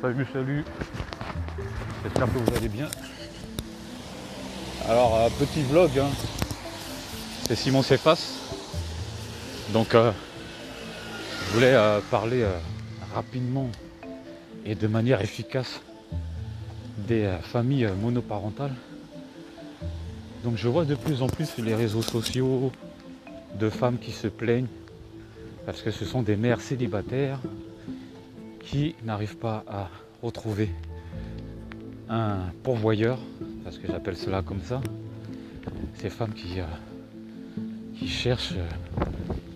Salut, salut. J'espère que vous allez bien. Alors, euh, petit vlog. Hein. C'est Simon s'efface. Donc, euh, je voulais euh, parler rapidement et de manière efficace des familles monoparentales. Donc, je vois de plus en plus sur les réseaux sociaux de femmes qui se plaignent parce que ce sont des mères célibataires qui n'arrivent pas à retrouver un pourvoyeur, parce que j'appelle cela comme ça, ces femmes qui, euh, qui cherchent euh,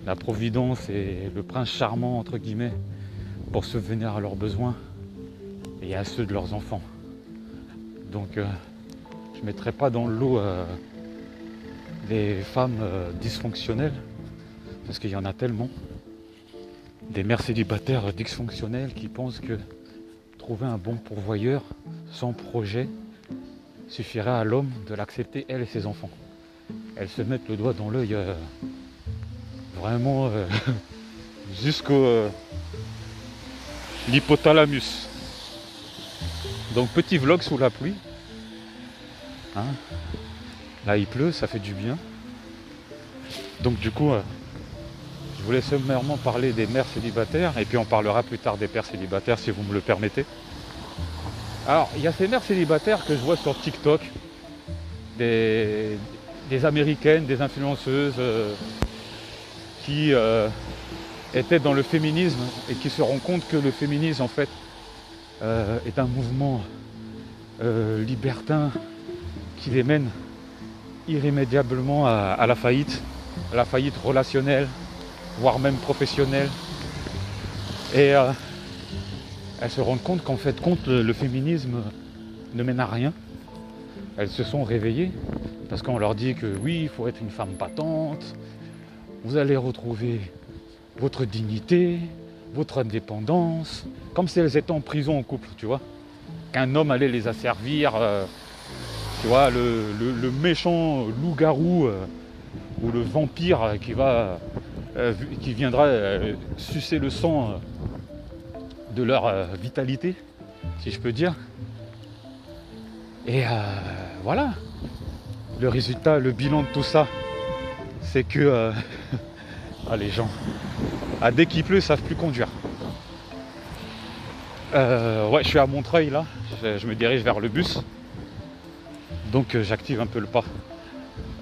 la providence et le prince charmant, entre guillemets, pour subvenir à leurs besoins et à ceux de leurs enfants. Donc euh, je ne mettrai pas dans le lot les femmes dysfonctionnelles, parce qu'il y en a tellement des mères célibataires dysfonctionnelles qui pensent que trouver un bon pourvoyeur sans projet suffirait à l'homme de l'accepter, elle et ses enfants. Elles se mettent le doigt dans l'œil euh, vraiment euh, jusqu'au euh, l'hypothalamus. Donc petit vlog sous la pluie. Hein. Là il pleut, ça fait du bien. Donc du coup, je voulais sommairement parler des mères célibataires et puis on parlera plus tard des pères célibataires si vous me le permettez. Alors, il y a ces mères célibataires que je vois sur TikTok, des, américaines, des influenceuses euh, qui euh, étaient dans le féminisme et qui se rendent compte que le féminisme en fait euh, est un mouvement libertin qui les mène irrémédiablement à la faillite, à la faillite relationnelle, voire même professionnelles. Et euh, elles se rendent compte qu'en fait, compte, le, féminisme ne mène à rien. Elles se sont réveillées parce qu'on leur dit que oui, il faut être une femme patente, vous allez retrouver votre dignité, votre indépendance, comme si elles étaient en prison en couple, tu vois. Qu'un homme allait les asservir, euh, tu vois, le, méchant loup-garou euh, ou le vampire qui va qui viendra euh, sucer le sang euh, de leur vitalité, si je peux dire. Et voilà. Le résultat, le bilan de tout ça, c'est que ah, les gens, ah, dès qu'il pleut, ils savent plus conduire. ouais, je suis à Montreuil là, je, me dirige vers le bus. Donc j'active un peu le pas.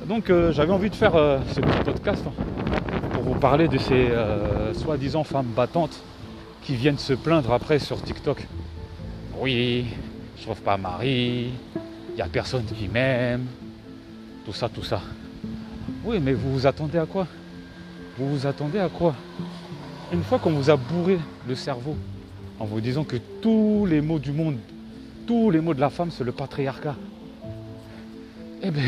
Donc j'avais envie de faire ce petit podcast hein parler de ces euh, soi-disant femmes battantes qui viennent se plaindre après sur TikTok. Oui, je trouve pas mari, il n'y a personne qui m'aime, tout ça, tout ça. Oui, mais vous vous attendez à quoi? Vous vous attendez à quoi? Une fois qu'on vous a bourré le cerveau en vous disant que tous les mots du monde, tous les mots de la femme, c'est le patriarcat. Eh bien,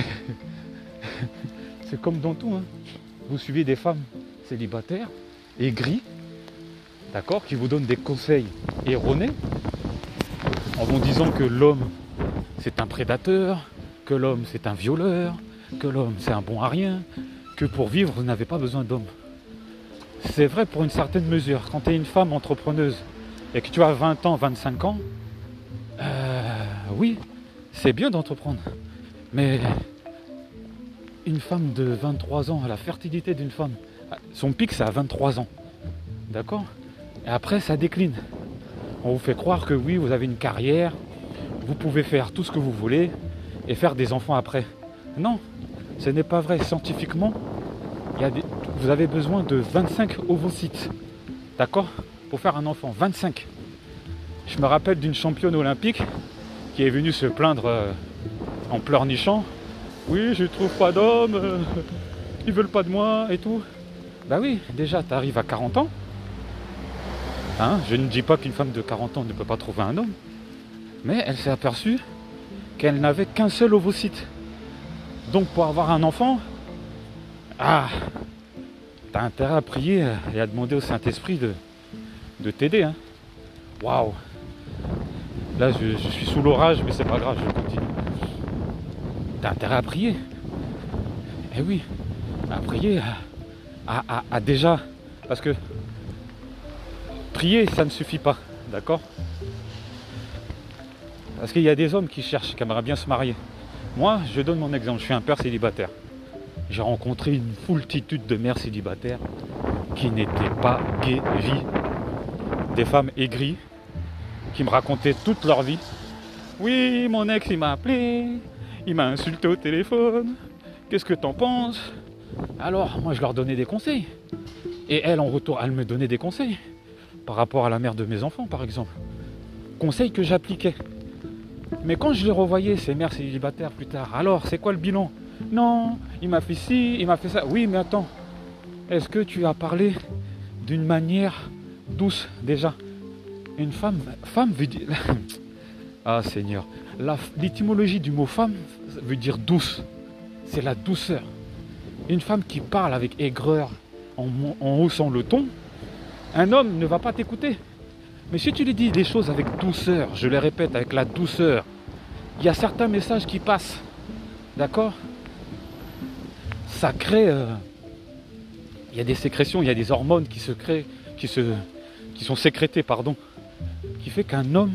c'est comme dans tout. Hein. Vous suivez des femmes célibataire, aigri, d'accord, qui vous donne des conseils erronés en vous disant que l'homme c'est un prédateur, que l'homme c'est un violeur, que l'homme c'est un bon à rien, que pour vivre vous n'avez pas besoin d'homme. C'est vrai pour une certaine mesure. Quand tu es une femme entrepreneuse et que tu as 20 ans, 25 ans, euh, oui, c'est bien d'entreprendre. Mais une femme de 23 ans, la fertilité d'une femme son pic, c'est à 23 ans. D'accord? Et après, ça décline. On vous fait croire que oui, vous avez une carrière, vous pouvez faire tout ce que vous voulez et faire des enfants après. Non, ce n'est pas vrai. Scientifiquement, vous avez besoin de 25 ovocytes. D'accord? Pour faire un enfant. 25. Je me rappelle d'une championne olympique qui est venue se plaindre euh, en pleurnichant. Oui, je trouve pas d'homme, euh, ils veulent pas de moi et tout. Bah oui, déjà, tu arrives à 40 ans. Hein, je ne dis pas qu'une femme de 40 ans ne peut pas trouver un homme. Mais elle s'est aperçue qu'elle n'avait qu'un seul ovocyte. Donc pour avoir un enfant, ah, t'as intérêt à prier et à demander au Saint-Esprit de, de t'aider. Hein. Waouh Là, je, suis sous l'orage, mais c'est pas grave, je continue. T'as intérêt à prier. Eh oui, à prier déjà, parce que prier, ça ne suffit pas, d'accord Parce qu'il y a des hommes qui cherchent, qui aimeraient bien se marier. Moi, je donne mon exemple, je suis un père célibataire. J'ai rencontré une foultitude de mères célibataires qui n'étaient pas guéries. Des femmes aigries qui me racontaient toute leur vie. Oui, mon ex, il m'a appelé, il m'a insulté au téléphone. Qu'est-ce que t'en penses? Alors, moi, je leur donnais des conseils. Et elle, en retour, elle me donnait des conseils. Par rapport à la mère de mes enfants, par exemple. Conseils que j'appliquais. Mais quand je les revoyais, ces mères célibataires plus tard, alors, c'est quoi le bilan? Non, il m'a fait ci, il m'a fait ça. Oui, mais attends. Est-ce que tu as parlé d'une manière douce déjà? Une femme, femme veut dire... ah Seigneur, l'étymologie du mot femme veut dire douce. C'est la douceur. Une femme qui parle avec aigreur, en, haussant le ton, un homme ne va pas t'écouter. Mais si tu lui dis des choses avec douceur, je les répète, avec la douceur, il y a certains messages qui passent. D'accord? Ça crée. Euh, il y a des sécrétions, il y a des hormones qui se créent, qui, se, qui sont sécrétées, pardon, qui fait qu'un homme,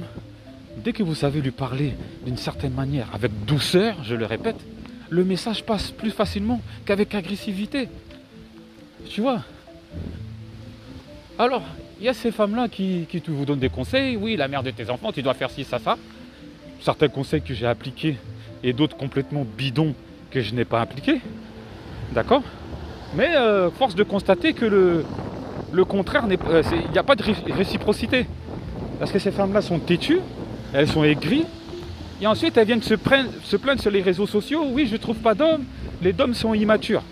dès que vous savez lui parler d'une certaine manière, avec douceur, je le répète, le message passe plus facilement qu'avec agressivité. Tu vois? Alors, il y a ces femmes-là qui, qui vous donnent des conseils. Oui, la mère de tes enfants, tu dois faire ci, ça, ça. Certains conseils que j'ai appliqués et d'autres complètement bidons que je n'ai pas appliqués. D'accord? Mais euh, force de constater que le, le contraire, euh, il n'y a pas de réciprocité. Parce que ces femmes-là sont têtues, elles sont aigries, et ensuite elles viennent se, plaindre sur les réseaux sociaux. Oui, je ne trouve pas d'hommes, les hommes sont immatures.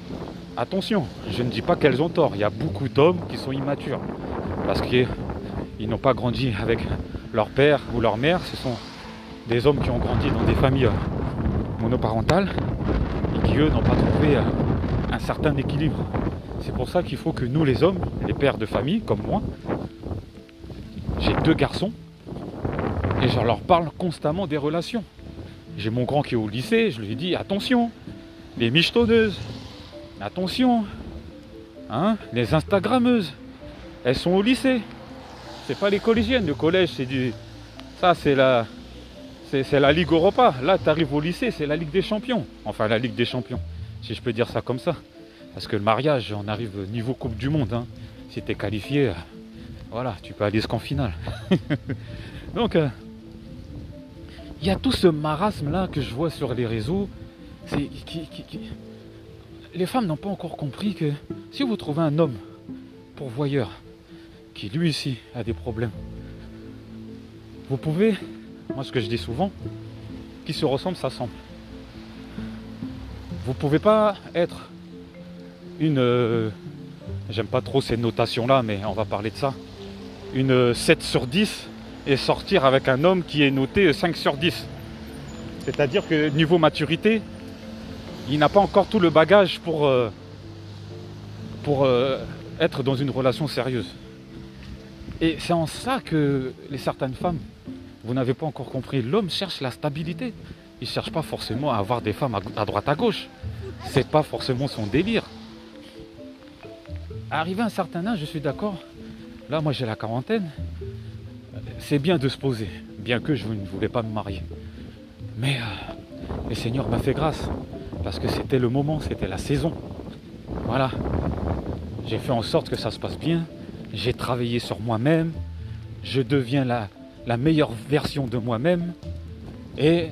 Attention, je ne dis pas qu'elles ont tort. Il y a beaucoup d'hommes qui sont immatures. Parce qu'ils n'ont pas grandi avec leur père ou leur mère. Ce sont des hommes qui ont grandi dans des familles euh, monoparentales et qui, eux, n'ont pas trouvé un certain équilibre. C'est pour ça qu'il faut que nous les hommes, les pères de famille comme moi, j'ai deux garçons et je leur parle constamment des relations. J'ai mon grand qui est au lycée, je lui dis attention, les michetonneuses, attention, hein, les instagrammeuses, elles sont au lycée. C'est pas les collégiennes, le collège c'est du. Ça c'est la. C'est la Ligue Europa. Là, tu arrives au lycée, c'est la Ligue des Champions. Enfin, la Ligue des Champions si je peux dire ça comme ça. Parce que le mariage, on arrive niveau Coupe du Monde. Hein. Si tu es qualifié, euh, voilà, tu peux aller jusqu'en finale. Donc, euh, il y a tout ce marasme-là que je vois sur les réseaux. Les femmes n'ont pas encore compris que si vous trouvez un homme pourvoyeur qui lui aussi a des problèmes, vous pouvez, moi ce que je dis souvent, qui se ressemble, ça semble. Vous pouvez pas être une. Euh, j'aime pas trop ces notations-là, mais on va parler de ça. Une 7 sur 10 et sortir avec un homme qui est noté 5 sur 10. C'est-à-dire que niveau maturité, il n'a pas encore tout le bagage pour, euh, pour euh, être dans une relation sérieuse. Et c'est en ça que les certaines femmes, vous n'avez pas encore compris, l'homme cherche la stabilité il ne cherche pas forcément à avoir des femmes à, droite à gauche. C'est pas forcément son délire. Arrivé à un certain âge, je suis d'accord. Là, moi j'ai la quarantaine. C'est bien de se poser, bien que je ne voulais pas me marier. Mais euh, le Seigneur m'a fait grâce, parce que c'était le moment, c'était la saison. Voilà. J'ai fait en sorte que ça se passe bien. J'ai travaillé sur moi-même. Je deviens la, meilleure version de moi-même. Et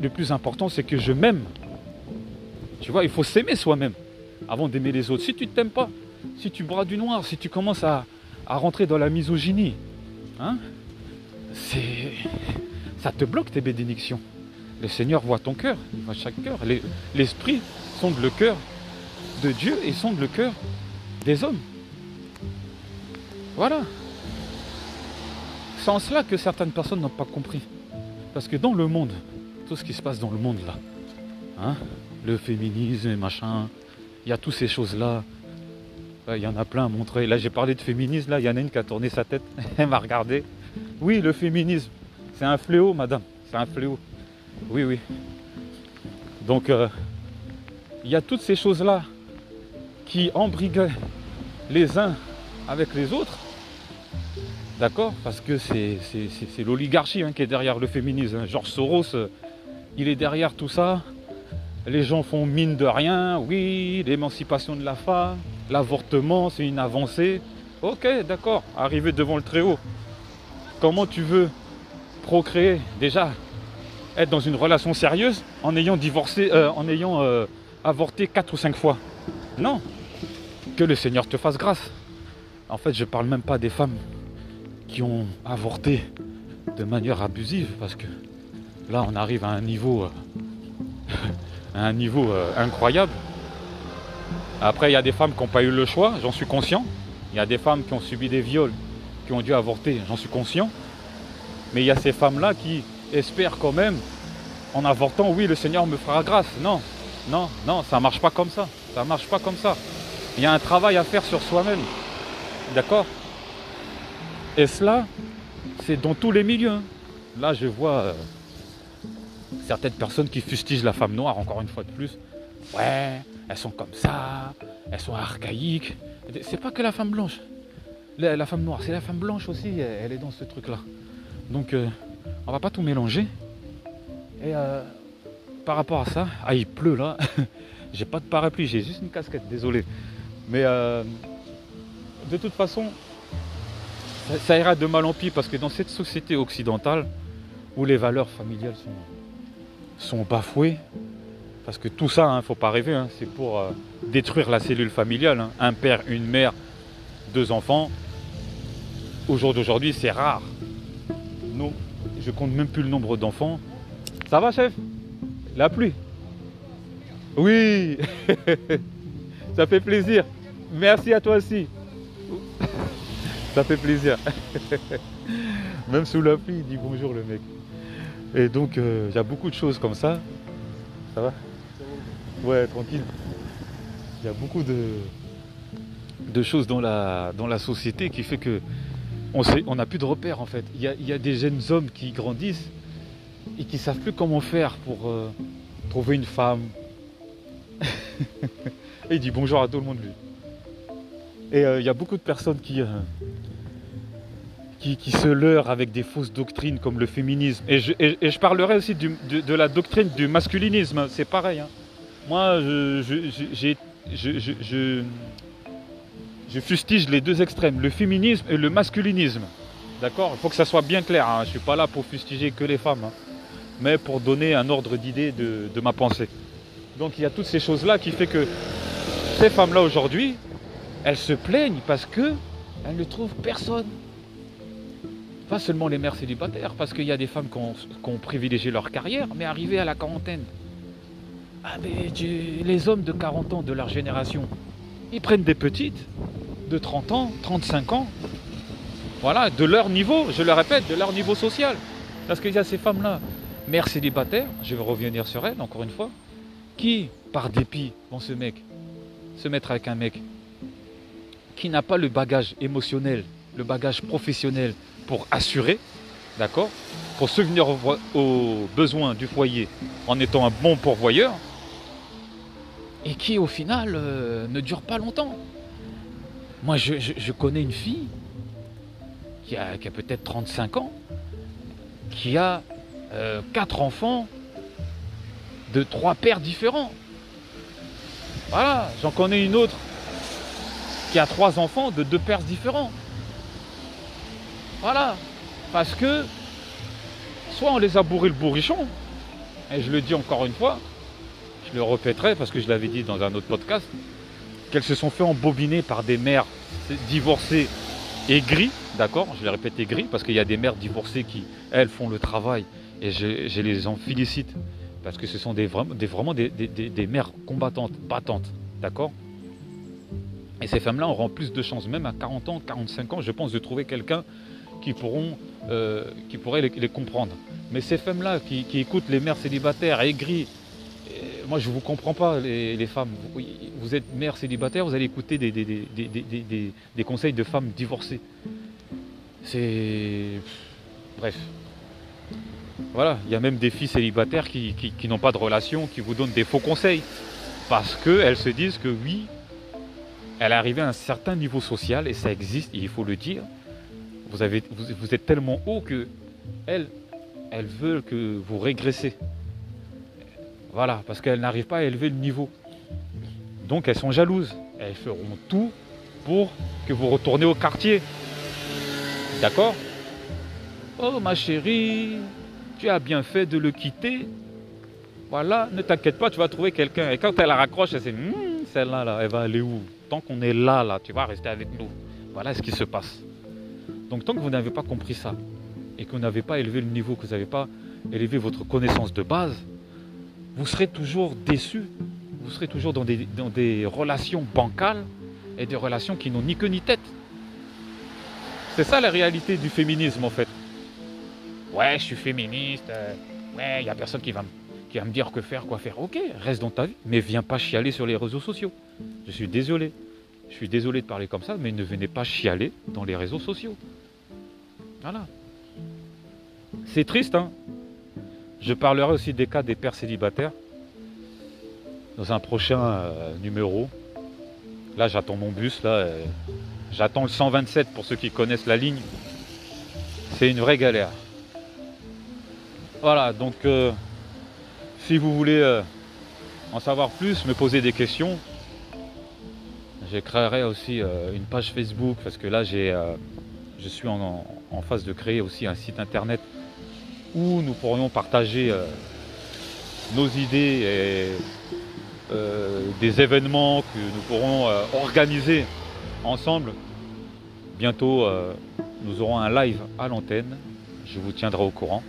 le plus important, c'est que je m'aime. Tu vois, il faut s'aimer soi-même avant d'aimer les autres. Si tu ne t'aimes pas, si tu bras du noir, si tu commences à, rentrer dans la misogynie, hein, c'est, ça te bloque tes bénédictions. Le Seigneur voit ton cœur, il voit chaque cœur. L'Esprit sonde le cœur de Dieu et sonde le cœur des hommes. Voilà. C'est en cela que certaines personnes n'ont pas compris. Parce que dans le monde, tout ce qui se passe dans le monde là. Hein le féminisme et machin. Il y a toutes ces choses-là. Il y en a plein à montrer. Là, j'ai parlé de féminisme. Là, il y en a une qui a tourné sa tête. Elle m'a regardé. Oui, le féminisme, c'est un fléau, madame. C'est un fléau. Oui, oui. Donc, euh, il y a toutes ces choses-là qui embriguent les uns avec les autres. D'accord? Parce que c'est l'oligarchie hein, qui est derrière le féminisme. Hein. Georges Soros, euh, il est derrière tout ça. Les gens font mine de rien. Oui, l'émancipation de la femme, l'avortement, c'est une avancée. Ok, d'accord, arrivé devant le Très-Haut. Comment tu veux procréer Déjà, être dans une relation sérieuse en ayant divorcé, euh, en ayant euh, avorté 4 ou 5 fois? Non. Que le Seigneur te fasse grâce. En fait, je ne parle même pas des femmes qui ont avorté de manière abusive, parce que là, on arrive à un niveau, à un niveau euh, incroyable. Après, il y a des femmes qui n'ont pas eu le choix, j'en suis conscient. Il y a des femmes qui ont subi des viols, qui ont dû avorter, j'en suis conscient. Mais il y a ces femmes-là qui espèrent quand même, en avortant, oui, le Seigneur me fera grâce. Non, non, non, ça ne marche pas comme ça. Ça ne marche pas comme ça. Il y a un travail à faire sur soi-même. D'accord? Et cela, c'est dans tous les milieux. Hein. Là, je vois euh, certaines personnes qui fustigent la femme noire, encore une fois de plus. Ouais, elles sont comme ça, elles sont archaïques. C'est pas que la femme blanche. La, femme noire, c'est la femme blanche aussi, elle, est dans ce truc-là. Donc, euh, on va pas tout mélanger. Et euh, par rapport à ça, ah, il pleut là. j'ai pas de parapluie, j'ai juste une casquette, désolé. Mais de toute façon, ça, ira de mal en pis parce que dans cette société occidentale où les valeurs familiales sont, bafouées, parce que tout ça, il hein, ne faut pas rêver, hein, c'est pour euh, détruire la cellule familiale. Hein. Un père, une mère, deux enfants. Au jour d'aujourd'hui, c'est rare. Non, je compte même plus le nombre d'enfants. Ça va, chef? La pluie? Oui Ça fait plaisir. Merci à toi aussi. Ça fait plaisir. Même sous la pluie, il dit bonjour le mec. Et donc, euh, il y a beaucoup de choses comme ça. Ça va? Ouais, tranquille. Il y a beaucoup de, de choses dans la, dans la société qui fait que on n'a on plus de repères en fait. Il y, a, des jeunes hommes qui grandissent et qui savent plus comment faire pour euh, trouver une femme. et il dit bonjour à tout le monde lui. Et euh, il y a beaucoup de personnes qui, qui, se leurrent avec des fausses doctrines comme le féminisme. Et je, parlerai aussi de, la doctrine du masculinisme, c'est pareil. Hein. Moi, je, je, fustige les deux extrêmes, le féminisme et le masculinisme. D'accord Il faut que ça soit bien clair. Hein. Je ne suis pas là pour fustiger que les femmes, hein. mais pour donner un ordre d'idée de, ma pensée. Donc il y a toutes ces choses-là qui fait que ces femmes-là aujourd'hui, elles se plaignent parce que elles ne trouvent personne. Pas seulement les mères célibataires, parce qu'il y a des femmes qui ont, privilégié leur carrière, mais arrivées à la quarantaine. Ah mais les hommes de 40 ans de leur génération, ils prennent des petites de 30 ans, 35 ans. Voilà, de leur niveau, je le répète, de leur niveau social. Parce qu'il y a ces femmes-là, mères célibataires, je vais revenir sur elles encore une fois, qui, par dépit, vont se, mec, se mettre avec un mec qui n'a pas le bagage émotionnel, le bagage professionnel pour assurer, d'accord Pour subvenir aux, besoins du foyer en étant un bon pourvoyeur, et qui au final euh, ne dure pas longtemps. Moi, je, connais une fille qui a, peut-être 35 ans, qui a euh, quatre enfants de trois pères différents. Voilà, j'en connais une autre qui a trois enfants de deux pères différents. Voilà. Parce que soit on les a bourrés le bourrichon, et je le dis encore une fois, je le répéterai parce que je l'avais dit dans un autre podcast, qu'elles se sont fait embobiner par des mères divorcées et gris, d'accord Je les répète gris parce qu'il y a des mères divorcées qui, elles, font le travail et je, les en félicite parce que ce sont des, vraiment des, mères combattantes, battantes, d'accord Et ces femmes-là auront plus de chances, même à 40 ans, 45 ans, je pense, de trouver quelqu'un qui, pourront, euh, qui pourraient les, comprendre. Mais ces femmes-là qui, écoutent les mères célibataires aigries, moi je ne vous comprends pas les, femmes. Vous, êtes mère célibataire, vous allez écouter des, conseils de femmes divorcées. C'est... Bref. Voilà, il y a même des filles célibataires qui, n'ont pas de relation, qui vous donnent des faux conseils. Parce qu'elles se disent que oui, elle est arrivée à un certain niveau social, et ça existe, il faut le dire, vous, êtes tellement haut que elles, elles veulent que vous régressez. Voilà, parce qu'elles n'arrivent pas à élever le niveau. Donc elles sont jalouses. Elles feront tout pour que vous retournez au quartier. D'accord? Oh ma chérie, tu as bien fait de le quitter. Voilà, ne t'inquiète pas, tu vas trouver quelqu'un. Et quand elle la raccroche, elle dit hmm, celle-là, là, elle va aller où? Tant qu'on est là, là, tu vas rester avec nous. Voilà ce qui se passe. Donc tant que vous n'avez pas compris ça, et que vous n'avez pas élevé le niveau, que vous n'avez pas élevé votre connaissance de base, vous serez toujours déçu. Vous serez toujours dans des, dans des relations bancales et des relations qui n'ont ni queue ni tête. C'est ça la réalité du féminisme en fait. Ouais, je suis féministe. Euh, ouais, il n'y a personne qui va, qui va me dire que faire, quoi faire. Ok, reste dans ta vie, mais viens pas chialer sur les réseaux sociaux. Je suis désolé. Je suis désolé de parler comme ça, mais ne venez pas chialer dans les réseaux sociaux. Voilà. C'est triste, hein Je parlerai aussi des cas des pères célibataires dans un prochain euh, numéro. Là, j'attends mon bus, là. Euh, j'attends le 127 pour ceux qui connaissent la ligne. C'est une vraie galère. Voilà, donc euh, si vous voulez en savoir plus, me poser des questions, je créerai aussi une page Facebook parce que là je suis en, phase de créer aussi un site internet où nous pourrions partager euh, nos idées et euh, des événements que nous pourrons euh, organiser ensemble. Bientôt, nous aurons un live à l'antenne. Je vous tiendrai au courant.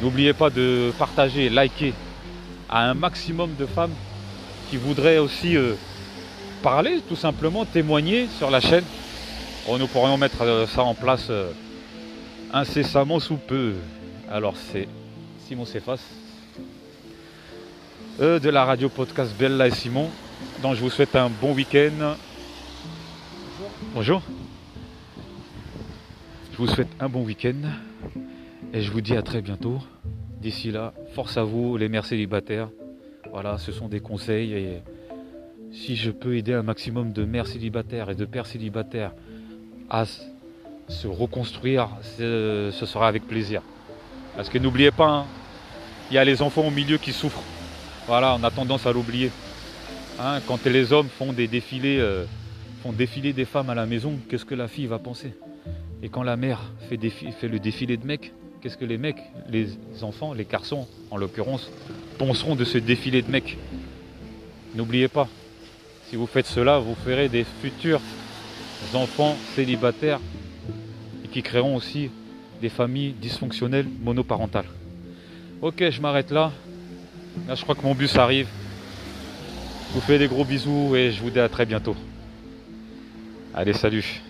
N'oubliez pas de partager, liker à un maximum de femmes qui voudraient aussi parler, tout simplement témoigner sur la chaîne. Nous pourrions mettre ça en place incessamment sous peu. Alors c'est Simon Cefas euh, de la radio podcast Bella et Simon. Donc je vous souhaite un bon week-end. Bonjour. Je vous souhaite un bon week-end et je vous dis à très bientôt. D'ici là, force à vous les mères célibataires. Voilà, ce sont des conseils et si je peux aider un maximum de mères célibataires et de pères célibataires à se reconstruire, ce sera avec plaisir. Parce que n'oubliez pas, hein, il y a les enfants au milieu qui souffrent. Voilà, on a tendance à l'oublier. Hein, quand les hommes font des défilés, euh, font défiler des femmes à la maison, qu'est-ce que la fille va penser? Et quand la mère fait, le défilé de mecs, qu'est-ce que les mecs, les enfants, les garçons en l'occurrence, penseront de ce défilé de mecs? N'oubliez pas, si vous faites cela, vous ferez des futurs enfants célibataires qui créeront aussi des familles dysfonctionnelles monoparentales. Ok, je m'arrête là. Là, je crois que mon bus arrive. Je vous fais des gros bisous et je vous dis à très bientôt. Allez, salut